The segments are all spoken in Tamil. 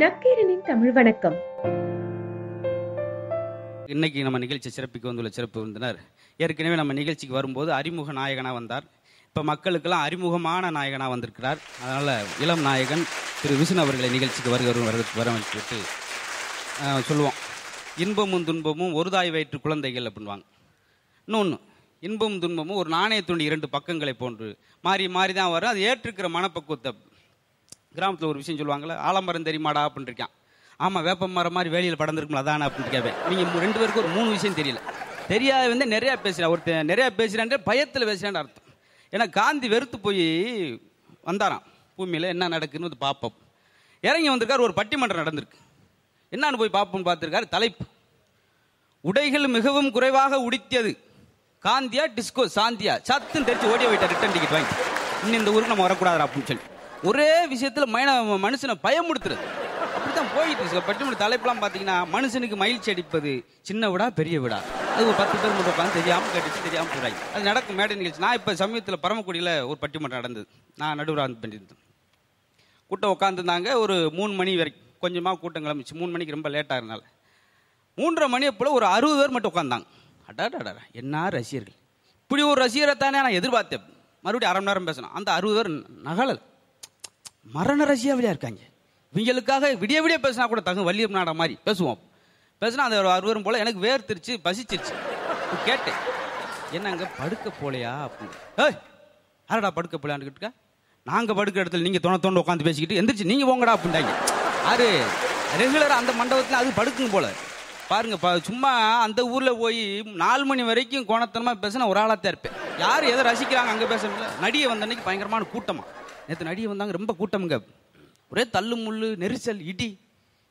நக்கீரனின் தமிழ் வணக்கம். இன்னைக்கு நம்ம நிகழ்ச்சி சிறப்பிக்கு வந்துள்ள சிறப்பு விருந்தினர். ஏற்கனவே நம்ம நிகழ்ச்சிக்கு வரும்போது அறிமுக நாயகனா வந்தார். இப்போ மக்களுக்கெல்லாம் அறிமுகமான நாயகனா வந்திருக்கிறார். அதனால இளம் நாயகன் திரு விஷ்ணு அவர்களை நிகழ்ச்சிக்கு வருகிற வரவேற்று சொல்லுவோம். இன்பமும் துன்பமும் ஒரு தாய் வயிற்று குழந்தைகள் அப்படின்வாங்க இன்னொன்று இன்பமும் துன்பமும் ஒரு நாணயத்துண்டு இரண்டு பக்கங்களை போன்று மாறி மாறி தான் வரும். அது ஏற்றிருக்கிற மனப்பக்குவத்தை கிராமத்தில் ஒரு விஷயம் சொல்லுவாங்களே ஆலமரம் தெரியுமாடா அப்படின்னு இருக்கான். ஆமாம் வேப்ப மரம் மாதிரி வேலியில் படர்ந்துருக்கும்ல அதானே அப்படின்னு கேட்பேன். நீங்கள் ரெண்டு பேருக்கும் ஒரு மூணு விஷயம் தெரியல. தெரியாத வந்து நிறையா பேசுகிறேன் ஒருத்தன் நிறையா பேசுகிறான்ற பயத்தில் பேசுகிறான்னு அர்த்தம். ஏன்னா காந்தி வெறுத்து போய் வந்தாராம். பூமியில் என்ன நடக்குன்னு வந்து பார்ப்போம். இறங்கி வந்திருக்கார் ஒரு பட்டிமன்றம் நடந்திருக்கு. என்னன்னு போய் பார்ப்போம்னு பார்த்துருக்காரு தலைப்பு. உடைகள் மிகவும் குறைவாக உடித்தது காந்தியா டிஸ்கோ சாந்தியா. சத்துன்னு தெரிச்சு ஓடிய போயிட்டார் ரிட்டன் டிக்கெட் வாங்கி. இன்னும் இந்த ஊருக்கு நம்ம வரக்கூடாது அப்படின்னு சொல்லி. ஒரே விஷயத்துல மைன மனுஷனை பயமுடுத்துறது. அப்படித்தான் போயிட்டு இருக்கு. பட்டிமன்ற தலைப்பெல்லாம் பார்த்தீங்கன்னா மனுஷனுக்கு மகிழ்ச்சி அடிப்பது சின்ன விடா பெரிய விடா. அது ஒரு பத்து பேர் மட்டும் உட்காந்து தெரியாமல் கேட்டுச்சு தெரியாமல் போறாங்க அது நடக்கும் மேடை நிகழ்ச்சி. நான் இப்போ சமீபத்தில் பரமக்குடியில் ஒரு பட்டிமன்றம் நடந்தது. நான் நடுவராக பண்ணியிருந்தேன். கூட்டம் உட்காந்துருந்தாங்க ஒரு மூணு மணி வரைக்கும் கொஞ்சமாக கூட்டம் கிளம்பிச்சு. மூணு மணிக்கு ரொம்ப லேட்டாக இருந்தால மூன்றரை மணியை போல ஒரு அறுபது பேர் மட்டும் உட்காந்தாங்க அடாடா என்ன ரசிகர்கள். இப்படி ஒரு ரசிகரை தானே நான் எதிர்பார்த்தேன். மறுபடியும் அரை மணி நேரம் பேசணும். அந்த அறுபது பேர் நகலல். மரண ரசியாவிலையா இருக்காங்க. இவங்களுக்காக விடிய விடிய பேசினா கூட தங்க வள்ளியம் நாடா மாதிரி பேசுவோம். பேசினா அந்த ஒரு அறுவரும் போல எனக்கு வேர்த்திருச்சு பசிச்சிருச்சு. கேட்டேன். என்ன என்னங்க படுக்க போலையா அப்படின்னு. ஏய் யாரடா படுக்க போலையான்னு கேட்டுக்க? நாங்க படுக்கிற இடத்துல நீங்க தொண தொண்ட உட்காந்து பேசிக்கிட்டு எந்திரிச்சு நீங்க போங்கடா அப்படின்ட்டாங்க. யாரு? ரெகுலரா அந்த மண்டபத்துல அது படுக்குங்க போல. பாருங்க சும்மா அந்த ஊர்ல போய் நாலு மணி வரைக்கும் கோணத்தனமா பேசினா ஒரு ஆளாத்தான் இருப்பேன். யார் எதை ரசிக்கிறாங்க அங்க பேச நடிகை வந்த அன்னைக்கு பயங்கரமான கூட்டமா. நேற்று நடிகை வந்தாங்க ரொம்ப கூட்டம்ங்க. ஒரே தள்ளு முள்ளு நெரிசல் இடி.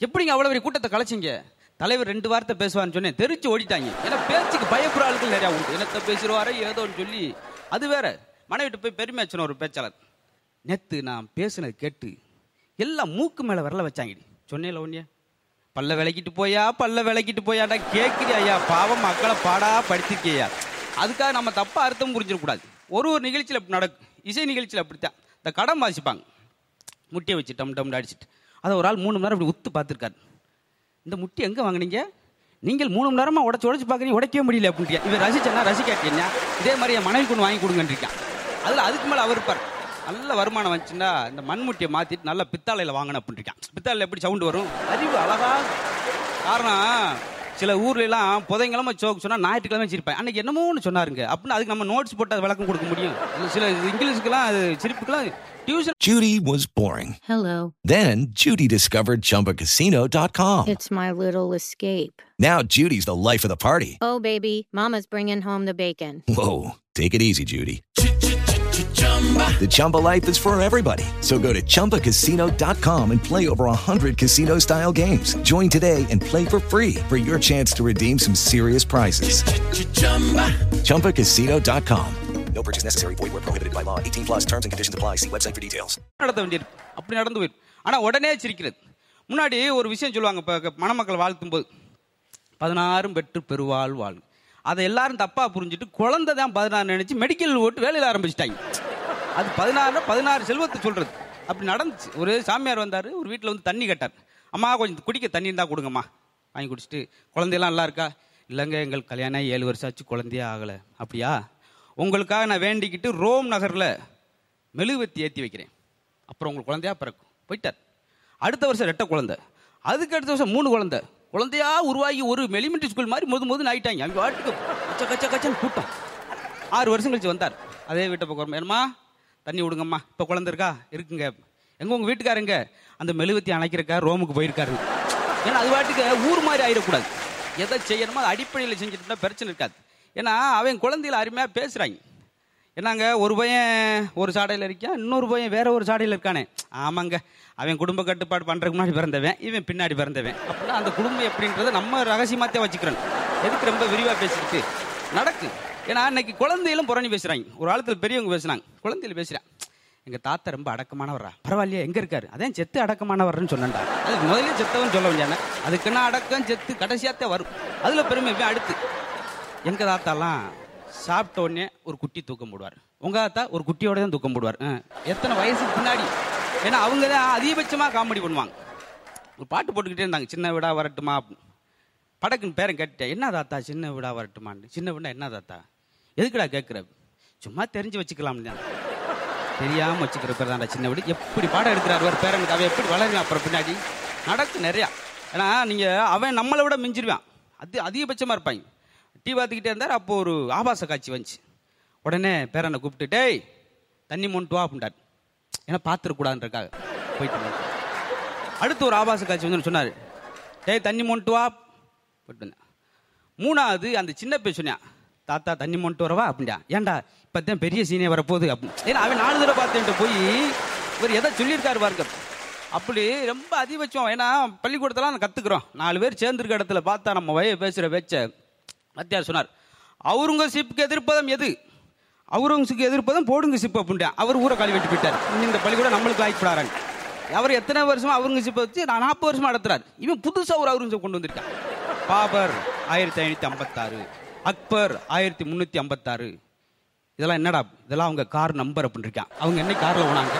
எப்படிங்க அவ்வளோ பெரிய கூட்டத்தை கலைச்சிங்க? தலைவர் ரெண்டு வார்த்தை பேசுவான்னு சொன்னேன் தெரிச்சு ஓடிட்டாங்க. ஏன்னா பேச்சுக்கு பயப்படுற ஆளுகள் நிறையா உண்டு. என்னத்தை பேசிடுவாரோ ஏதோன்னு சொல்லி. அது வேற. மனைவிட்டு போய் பெருமையா ஒரு பேச்சாளர். நேத்து நான் பேசுனது கேட்டு எல்லாம் மூக்கு மேலே வரல வச்சாங்கடி. சொன்னேல ஒன்னே பல்ல விளக்கிட்டு போயா பல்ல விளக்கிட்டு போயாடா கேட்குறியா ஐயா. பாவம் மக்களை பாடா படுத்திருக்கியா. அதுக்காக நம்ம தப்பாக அர்த்தம் புரிஞ்சிடக்கூடாது. ஒரு ஒரு நிகழ்ச்சியில் அப்படி நடக்கும் இசை நிகழ்ச்சியில் அப்படித்தான். இந்த கடம் வாசிப்பாங்க. முட்டியை வச்சு டம் டம் அடிச்சுட்டு. அதை ஒரு ஆள் மூணு மணி நேரம் இப்படி உத்து பார்த்துருக்காரு. இந்த முட்டி எங்கே வாங்குனீங்க? நீங்கள் மூணு மணி நேரமாக உடச்சு உடச்சு பார்க்குறீங்க உடைக்கவே முடியல அப்படின்ட்டு. இவன் ரசிச்சேன்னா ரசிக்காட்டியா இதே மாதிரி என் மனைவி கொண்டு வாங்கி கொடுங்கன்னு இருக்கான். அதில் அதுக்கு மேலே அவர் இருப்பார். நல்ல வருமானம் வந்துச்சுன்னா இந்த மண்முட்டியை மாற்றிட்டு நல்லா பித்தாளையில் வாங்கணும் அப்படின்னு இருக்கான். பித்தாளையில் எப்படி சவுண்டு வரும்? அறிவு அழகா. காரணம் சில ஊர்ல எல்லாம் புதைங்கிழமை சோக்கு சொன்னா ஞாயிற்றுக்கிழமை சிரிப்பேன் அன்னைக்கு என்னமோன்னு சொன்னாருங்க அப்படின்னு அதுக்கு நம்ம நோட்ஸ் போட்டு அது விளக்கம் கொடுக்க முடியும் சில இங்கிலீஷுக்கெல்லாம் அது சிரிப்புக்கெல்லாம் tuition Judy was boring. Hello. Then Judy discovered ChumbaCasino.com. It's my little escape. Now Judy's the life of the party. Oh, baby, Mama's bringing home the bacon. Whoa, take it easy, Judy. The Chumba life is for everybody. So go to ChumbaCasino.com and play over 100 casino style games. Join today and play for free for your chance to redeem some serious prizes. ChumbaCasino.com. No purchase necessary. Void where prohibited by law. 18 plus terms and conditions apply. See website for details. நடத்த வேண்டியிருக்கு அப்படி நடந்து போயிடும் ஆனா உடனே சிரிக்கிறது முன்னாடி ஒரு விஷயம் சொல்லுவாங்க இப்போ மணமக்கள் வாழ்த்தும் போது பதினாறும் பெற்று பெருவாள் வாழ் அதை எல்லாரும் தப்பா புரிஞ்சுட்டு குழந்தை தான் பதினாறு நினைச்சு மெடிக்கல் ஓட்டு வேலையில் ஆரம்பிச்சிட்டாங்க அது பதினாறு பதினாறு செல்வத்தை சொல்றது. அப்படி நடந்துச்சு. ஒரு சாமியார் வந்தார் ஒரு வீட்டில் வந்து தண்ணி கேட்டார். அம்மா கொஞ்சம் குடிக்க தண்ணி இருந்தால் கொடுங்கம்மா. வாங்கி குடிச்சிட்டு குழந்தையெல்லாம் நல்லா இருக்கா? இல்லைங்க எங்கள் கல்யாணம் ஏழு வருஷம் ஆச்சு குழந்தையே ஆகலை. அப்படியா? உங்களுக்காக நான் வேண்டிக்கிட்டு ரோம் நகரில் மெழுகுவத்தி ஏற்றி வைக்கிறேன். அப்புறம் உங்களுக்கு குழந்தையா பிறக்கும். போயிட்டார். அடுத்த வருஷம் ரெட்டை குழந்தை. அதுக்கு அடுத்த வருஷம் மூணு குழந்தை. குழந்தையா உருவாகி ஒரு எலிமெண்ட்ரி ஸ்கூல் மாதிரி முது முதுன்னு ஆயிட்டாங்க. அவங்க வாட்டுக்கு கச்ச கச்ச கச்சன்னு கூட்டம். ஆறு வருஷம் கழிச்சு வந்தார். அதே வீட்டை பக்கம் ஏமா தண்ணி விடுங்கம்மா. இப்போ குழந்தை இருக்கா? இருக்குங்க. எங்க உங்க வீட்டுக்காரங்க அந்த மெழுகுத்தி அணைக்கிறக்கா ரோமுக்கு போயிருக்காரு. ஏன்னா அது வாட்டுக்கு ஊர் மாதிரி ஆயிடக்கூடாது. எதை செய்யணுமோ அது அடிப்படையில் செஞ்சுட்டு பிரச்சனை இருக்காது. ஏன்னா அவன் குழந்தையில அருமையாக பேசுகிறாங்க என்னங்க ஒரு பையன் ஒரு சாடையில் இருக்கான் இன்னொரு பையன் வேற ஒரு சாடையில் இருக்கானே. ஆமாங்க. அவன் குடும்ப கட்டுப்பாடு பண்ணுறதுக்கு முன்னாடி பிறந்தவன் இவன் பின்னாடி பிறந்தவன். அப்படின்னா அந்த குடும்பம் எப்படின்றத நம்ம ரகசியமாத்தே வச்சுக்கிறோம் எதுக்கு ரொம்ப விரிவாக பேசிக்கிட்டு? நடக்கு. ஏன்னா இன்னைக்கு குழந்தையிலும் புறணி பேசுறாங்க. ஒரு காலத்தில் பெரியவங்க பேசுனாங்க குழந்தையில பேசுறேன். எங்க தாத்தா ரொம்ப அடக்கமானவரா? பரவாயில்லையா எங்க இருக்காரு? அதான் செத்து அடக்கமானவர்னு சொன்னேன்டா. அது முதல்ல செத்தவன் சொல்ல வேண்டியான அதுக்குன்னா அடக்கம் செத்து கடைசியாத்த வரும். அதுல பெருமை அடுத்து. எங்க தாத்தாலாம் சாப்பிட்ட உடனே ஒரு குட்டி தூக்கம் போடுவார். உங்க தாத்தா ஒரு குட்டியோட தான் தூக்கம் போடுவார். எத்தனை வயசுக்கு பின்னாடி? ஏன்னா அவங்க தான் அதிகபட்சமா காமெடி பண்ணுவாங்க. ஒரு பாட்டு போட்டுக்கிட்டே இருந்தாங்க. சின்ன விடா வரட்டுமா? படக்குன்னு பேரன் கேட்டுட்டேன். என்ன தாத்தா? சின்ன விடா வரட்டுமான்னு. சின்ன விடா என்ன தாத்தா? எதுக்குடா கேட்குற சும்மா தெரிஞ்சு வச்சுக்கலாம் தான் வச்சுக்கிற பேர் தான்டா சின்ன வீடு. எப்படி பாடம் எடுக்கிறார் ஒரு பேரனுக்கு அவன் எப்படி வளருவான் அப்புறம் பின்னாடி? நடக்கும் நிறையா. ஏன்னா நீங்கள் அவன் நம்மளை விட மிஞ்சிருவான். அது அதிகபட்சமாக இருப்பாங்க. டீ பார்த்துக்கிட்டே இருந்தார் அப்போ ஒரு ஆபாச காட்சி வந்துச்சு. உடனே பேரனை கூப்பிட்டு டேய் தண்ணி மொண்டு வா அப்படின்ட்டார் ஏன்னா பார்த்துருக்கூடாதுன்றக்காக போயிட்டு அடுத்து ஒரு ஆபாச காட்சி வந்து சொன்னார். டேய் தண்ணி மொண்டு வா போயிட்டு வந்தேன் மூணாவது அந்த சின்ன பேர் சொன்னான். தாத்தா தண்ணி மொண்டு வரவா? அப்படின்டா. ஏன்டா இப்பதான் பெரிய சீனே வரப்போகுது அப்படின்னு. ஏன்னா அவன் நாலு தடவை பார்த்தேன்ட்டு போய் இவர் எதை சொல்லியிருக்காரு பாருங்க. அப்படி ரொம்ப அதிகபட்சம் ஏன்னா பள்ளிக்கூடத்தெல்லாம் நான் கற்றுக்குறோம் நாலு பேர் சேர்ந்துருக்க இடத்துல பார்த்தா நம்ம வய பேசுகிற பேச்ச மத்தியார் சொன்னார். அவுரங்கசீப்புக்கு எதிர்ப்பதம் எது? அவுரங்கசீப்புக்கு எதிர்ப்பதம் போடுங்க சிப்பு அப்படின்ட்டு அவர் ஊரை காலி வெட்டி போயிட்டார். இந்த பள்ளிக்கூடம் நம்மளுக்கு ஆகிப்படாராங்க அவர் எத்தனை வருஷமா அவுரங்கசீப்பை வச்சு நான் நாற்பது வருஷமா நடத்துறாரு. இவன் புதுசாக ஒரு அவுரங்கசீப் கொண்டு வந்திருக்கான். பாபர் ஆயிரத்தி ஐநூற்றி ஐம்பத்தாறு. அக்பர் ஆயிரத்தி முந்நூற்றி ஐம்பத்தாறு. இதெல்லாம் என்னடா இதெல்லாம் அவங்க கார் நம்பர் அப்படின்னு இருக்கான். அவங்க என்ன காரில் போனாங்க?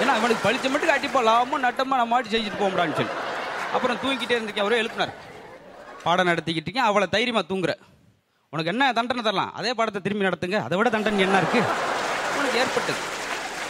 ஏன்னா அவனுக்கு பழிச்ச மட்டும் அடிப்பா லாபமும் நட்டமாக நம்ம மாட்டி செஞ்சுட்டு போகமுடான்னு சொல்லி. அப்புறம் தூங்கிட்டே இருந்திருக்கேன் அவரே எழுப்பினார். பாடம் நடத்திக்கிட்டு இருக்கேன் அவளை தைரியமாக தூங்குற. உனக்கு என்ன தண்டனை தரலாம்? அதே பாடத்தை திரும்பி நடத்துங்க. அதை விட தண்டனை என்ன இருக்குது உனக்கு ஏற்பட்டது.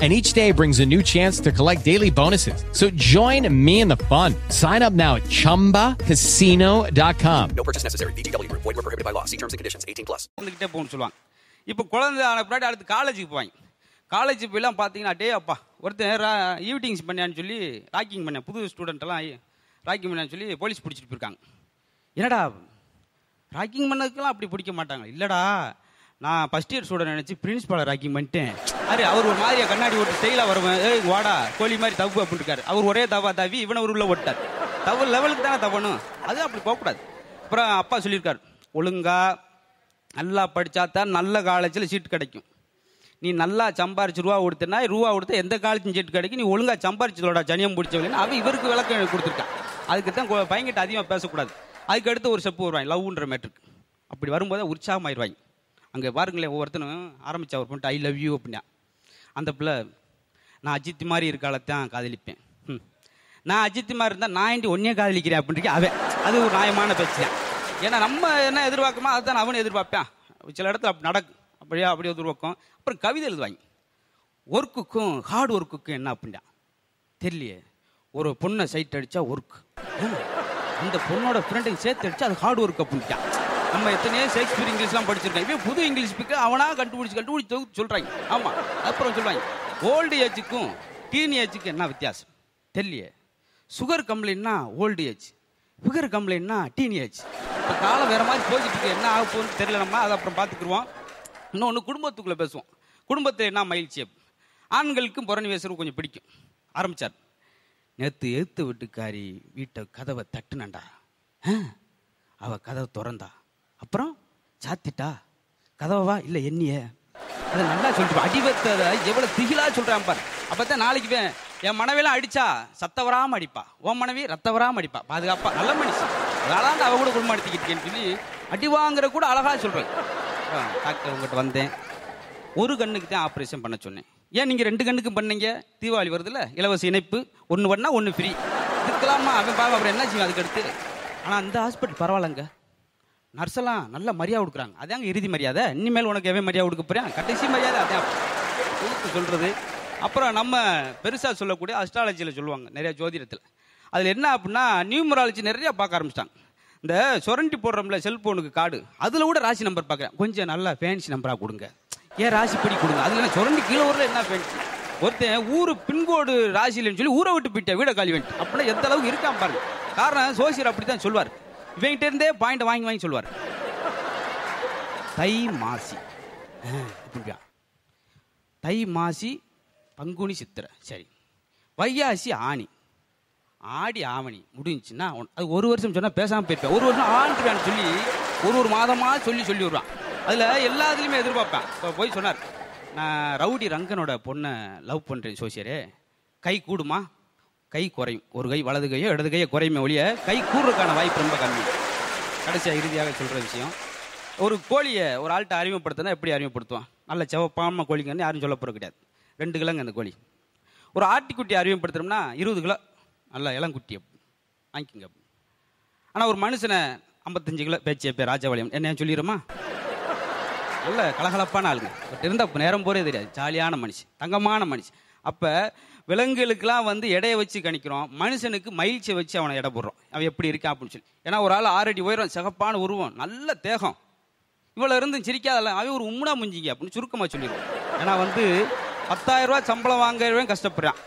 And each day brings a new chance to collect daily bonuses. So join me in the fun. Sign up now at chumbacasino.com. No purchase necessary. VGW Group. Void were prohibited by law. See terms and conditions. 18 plus. இருந்துகிட்டே போகணும்னு சொல்லுவாங்க இப்போ குழந்தை ஆன பின்னாடி அடுத்து காலேஜுக்கு போவாங்க காலேஜ் போயெல்லாம் பார்த்தீங்கன்னா டே அப்பா ஒருத்தன் ஈவிட்டிங்ஸ் பண்ணான்னு சொல்லி ராக்கிங் பண்ணேன் புது ஸ்டூடெண்ட் எல்லாம் ராக்கிங் பண்ணான்னு சொல்லி போலீஸ் பிடிச்சிட்டு போயிருக்காங்க என்னடா ராக்கிங் பண்ணதுக்கெல்லாம் அப்படி பிடிக்க மாட்டாங்க இல்லடா நான் ஃபர்ஸ்ட் இயர் ஸ்டூடெண்ட் நினச்சி பிரின்ஸ்பாலர் ராக்கிங் பண்ணிட்டேன் அரே அவர் ஒரு மாதிரியா கண்ணாடி ஓட்டு ஸ்டைலாக வருவேன். ஏய் வாடா கோழி மாதிரி தப்பு அப்படின்னு அவர் ஒரே தவா தவி இவனை ஒரு உள்ள ஓட்டார். தவறு லெவலுக்கு தானே தவணும் அது அப்படி போகக்கூடாது. அப்புறம் அப்பா சொல்லியிருக்காரு ஒழுங்கா நல்லா படித்தா தான் நல்ல காலேஜில் சீட் கிடைக்கும். நீ நல்லா சம்பாரிச்சு ரூபா கொடுத்தனா ரூபா கொடுத்தா எந்த காலேஜும் சீட் கிடைக்கும். நீ ஒழுங்கா சம்பாரிச்சதோட ஜனியம் பிடிச்சவங்க அவன் இவருக்கு விளக்கம் கொடுத்துருக்கான் அதுக்கு தான் பையன்கிட்ட அதிகமாக பேசக்கூடாது. அதுக்கு அடுத்து ஒரு ஸ்டெப் வருவாங்க லவ்ன்ற மேட்ருக்கு அப்படி வரும்போது உற்சாகமாயிருவாங்க. அங்கே பாருங்களேன் ஒவ்வொருத்தனும் ஆரம்பிச்சா ஒரு பொண்ணு ஐ லவ் யூ அப்படின்னா. அந்த பிள்ளை நான் அஜித் மாதிரி இருக்காலத்தான் காதலிப்பேன். ம். நான் அஜித் மாதிரி இருந்தால் நான் இண்டி ஒன்றே காதலிக்கிறேன்? அப்படின்னு அவன் அது ஒரு நியாயமான பேச்சு. ஏன்னா நம்ம என்ன எதிர்பார்க்கமோ அதுதான் அவனும் எதிர்பார்ப்பேன். சில இடத்துல அப்படி நடக்கும். அப்படியே அப்படியே எதிர்பார்க்கும் அப்புறம் கவிதை எழுதுவாங்க. ஒர்க்குக்கும் ஹார்ட் ஒர்க்குக்கும் என்ன அப்படின்னா தெரியலையே ஒரு பொண்ணை சைட் அடித்தா ஒர்க் அந்த பொண்ணோட ஃப்ரெண்டையும் சேர்த்து அடிச்சா அது ஹார்ட் ஒர்க் அப்படின்ட்டான். நம்ம எத்தனையோ ஷேக்ஸ்பியர் இங்கிலீஷ்லாம் படிச்சிருக்கோம். இப்போ புது இங்கிலீஷ் பிக்க அவனா கண்டுபிடிச்சி கண்டுபிடிச்சி தொகுத்து சொல்கிறாங்க ஆமாம் அப்புறம் சொல்கிறாங்க ஓல்டு ஏஜுக்கும் டீன் ஏஜுக்கும் என்ன வித்தியாசம்? தெரியலையே. சுகர் கம்ப்ளைண்ட்னா ஓல்டு ஏஜ் சுகர் கம்ப்ளைண்ட்னா டீன் ஏஜ் இப்போ காலம் வேற மாதிரி போய்கிட்டு இருக்கு. என்ன ஆக போகுதுன்னு தெரியல நம்ம. அதை அப்புறம் பார்த்துக்குருவோம். இன்னொன்று குடும்பத்துக்குள்ளே பேசுவோம். குடும்பத்தில் என்ன மகிழ்ச்சி? ஆண்களுக்கும் புறணி பேசுறது கொஞ்சம் பிடிக்கும். ஆரம்பிச்சார். நேற்று எழுத்து வீட்டுக்காரி வீட்டை கதவை தட்டுனண்டா அவள் அவ கதவை திறந்தா. அப்புறம் சாத்திட்டா? கதவா இல்ல எண்ணிய. அதை நல்லா சொல்லிட்டு அடிவத்தத எவ்வளவு திகிலா சொல்றான் பாரு. அப்பதான் நாளைக்கு என் மனைவியெல்லாம் அடிச்சா சத்த வராமல் அடிப்பா. உன் மனைவி ரத்த வராமல் அடிப்பா. பாதுகாப்பா. நல்ல மனுஷன். அதனால அவ கூட குடும்பம் நடத்திக்கிட்டேன்னு சொல்லி அடி வாங்குற கூட அழகா சொல்றேன் டாக்டர் உங்கள்கிட்ட வந்தேன். ஒரு கண்ணுக்கு தான் ஆப்ரேஷன் பண்ண சொன்னேன். ஏன் நீங்க ரெண்டு கண்ணுக்கும் பண்ணீங்க? தீபாவளி வருதுல்ல? இலவச இணைப்பு. ஒன்று பண்ணா ஒன்று ஃப்ரீ இதுக்கெல்லாமா அவன் பாவம். அப்புறம் என்ன செய்யும் அதுக்கு அடுத்து ஆனால் அந்த ஹாஸ்பிட்டல் பரவாயில்லங்க. நர்ஸெல்லாம் நல்ல மரியாதை கொடுக்குறாங்க. அதாங்க இறுதி மரியாதை. இனிமேல் உனக்கு எவன் மரியாதை கொடுக்க போறேன் கடைசி மரியாதை அதான் சொல்கிறது சொல்றது. அப்புறம் நம்ம பெருசாக சொல்லக்கூடிய அஸ்ட்ராலஜியில் சொல்லுவாங்க நிறைய ஜோதிடத்தில். அதில் என்ன அப்படின்னா நியூமராலஜி நிறைய பார்க்க ஆரம்பிச்சிட்டாங்க. இந்த சுரண்டி போடுறோம்ல செல்போனுக்கு கார்டு. அதில் கூட ராசி நம்பர் பார்க்குறேன். கொஞ்சம் நல்லா ஃபேன்சி நம்பராக கொடுங்க. ஏன் ராசி படி கொடுங்க? அதில் சொரண்டி சுரண்டி கீழே ஊரில் என்ன ஃபேன்சி ஒருத்தன் ஊர் பின்கோடு ராசியிலன்னு சொல்லி ஊரை விட்டு போயிட்டேன் வீடை காலி வந்துட்டு அப்படின்னா எந்த அளவுக்கு இருக்கான் பாருங்க. காரணம் சோசியர் அப்படி தான் சொல்வார் இவங்கிட்ட இருந்தே பாயிண்ட் வாங்கி வாங்கி சொல்லுவார். தை மாசி. தை மாசி பங்குனி சித்திரை. சரி. வையாசி ஆணி. ஆடி ஆவணி முடிஞ்சுச்சுன்னா அது ஒரு வருஷம் சொன்னால் பேசாமல் போயிருப்பேன். ஒரு வருஷம் ஆண்டுவான்னு சொல்லி ஒரு ஒரு மாதமாக சொல்லி சொல்லி வருவான் அதில் எல்லாத்துலேயுமே எதிர்பார்ப்பேன். இப்போ போய் சொன்னார் நான் ரவுடி ரங்கனோட பொண்ணை லவ் பண்ணுறேன் சோசியரே. கை கூடுமா? கை குறையும். ஒரு கை வலது கையோ இடது கையோ குறையுமே ஒழிய கை கூடுறதுக்கான வாய்ப்பு ரொம்ப கம்மி. கடைசியாக இறுதியாக சொல்கிற விஷயம். ஒரு கோழியை ஒரு ஆள்கிட்ட அறிமுகப்படுத்தினா எப்படி அறிமுகப்படுத்துவான்? நல்ல செவப்பாம கோழிங்கன்னு யாரும் சொல்ல போகிற கிடையாது. ரெண்டு கிலோங்க அந்த கோழி. ஒரு ஆட்டிக்குட்டி அறிமுகப்படுத்துறோம்னா இருபது கிலோ. நல்ல இளங்குட்டி வாங்கிக்கோங்க ஆனால் ஒரு மனுஷனை ஐம்பத்தஞ்சு கிலோ பேச்சு பேர் ராஜபாளையம்? என்ன சொல்லிடுமா நல்ல கலகலப்பான ஆளுங்க. பட் இருந்தால் நேரம் போகிறே தெரியாது. ஜாலியான மனுஷன். தங்கமான மனுஷன். அப்போ விலங்குகளுக்கெல்லாம் வந்து எடையை வச்சு கணிக்கிறோம். மனுஷனுக்கு மகிழ்ச்சியை வச்சு அவனை எடை போடுறோம். அவன் எப்படி இருக்கான் அப்படின்னு சொல்லி. ஏன்னா ஒரு ஆள் ஆறடி உயரம் சிகப்பான உருவம் நல்ல தேகம். இவ்வளோ இருந்தும் சிரிக்காதல்ல. அவன் ஒரு உம்முனா முஞ்சிங்க அப்படின்னு சுருக்கமாக சொல்லிடுவோம். ஏன்னா வந்து பத்தாயிரம் சம்பளம் வாங்குறவன் கஷ்டப்படுறான்.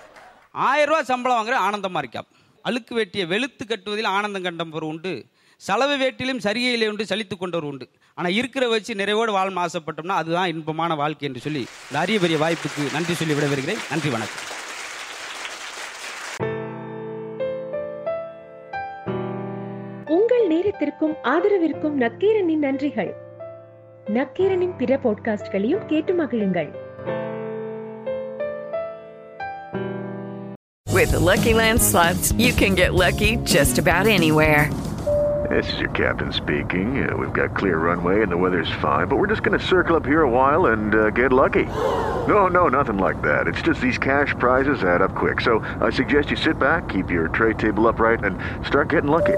ஆயிரம் சம்பளம் வாங்குற ஆனந்தமாக இருக்கா? அழுக்கு வேட்டியை வெளுத்து கட்டுவதில் ஆனந்தம் கண்டவர் உண்டு. செலவு வேட்டிலும் சரியிலே உண்டு சலித்து கொண்டவர் உண்டு. ஆனால் இருக்கிற வச்சு நிறைவோடு வாழ ஆசைப்பட்டோம்னா அதுதான் இன்பமான வாழ்க்கை என்று சொல்லி இந்த அரிய பெரிய வாய்ப்புக்கு நன்றி சொல்லி விட வருகிறேன் நன்றி வணக்கம். ஆதரவிற்கும் நக்கீரனின் நன்றிகள் நக்கீரனின் பிற பாட்காஸ்ட்களையும் கேட்டு மகிழுங்கள் With the Lucky Land slots, you can get lucky just about anywhere. This is your captain speaking. Uh, we've got clear runway and the weather's fine, but we're just going to circle up here a while and uh, get lucky. No, no, nothing like that. It's just these cash prizes add up quick. So I suggest you sit back, keep your tray table upright, and start getting lucky.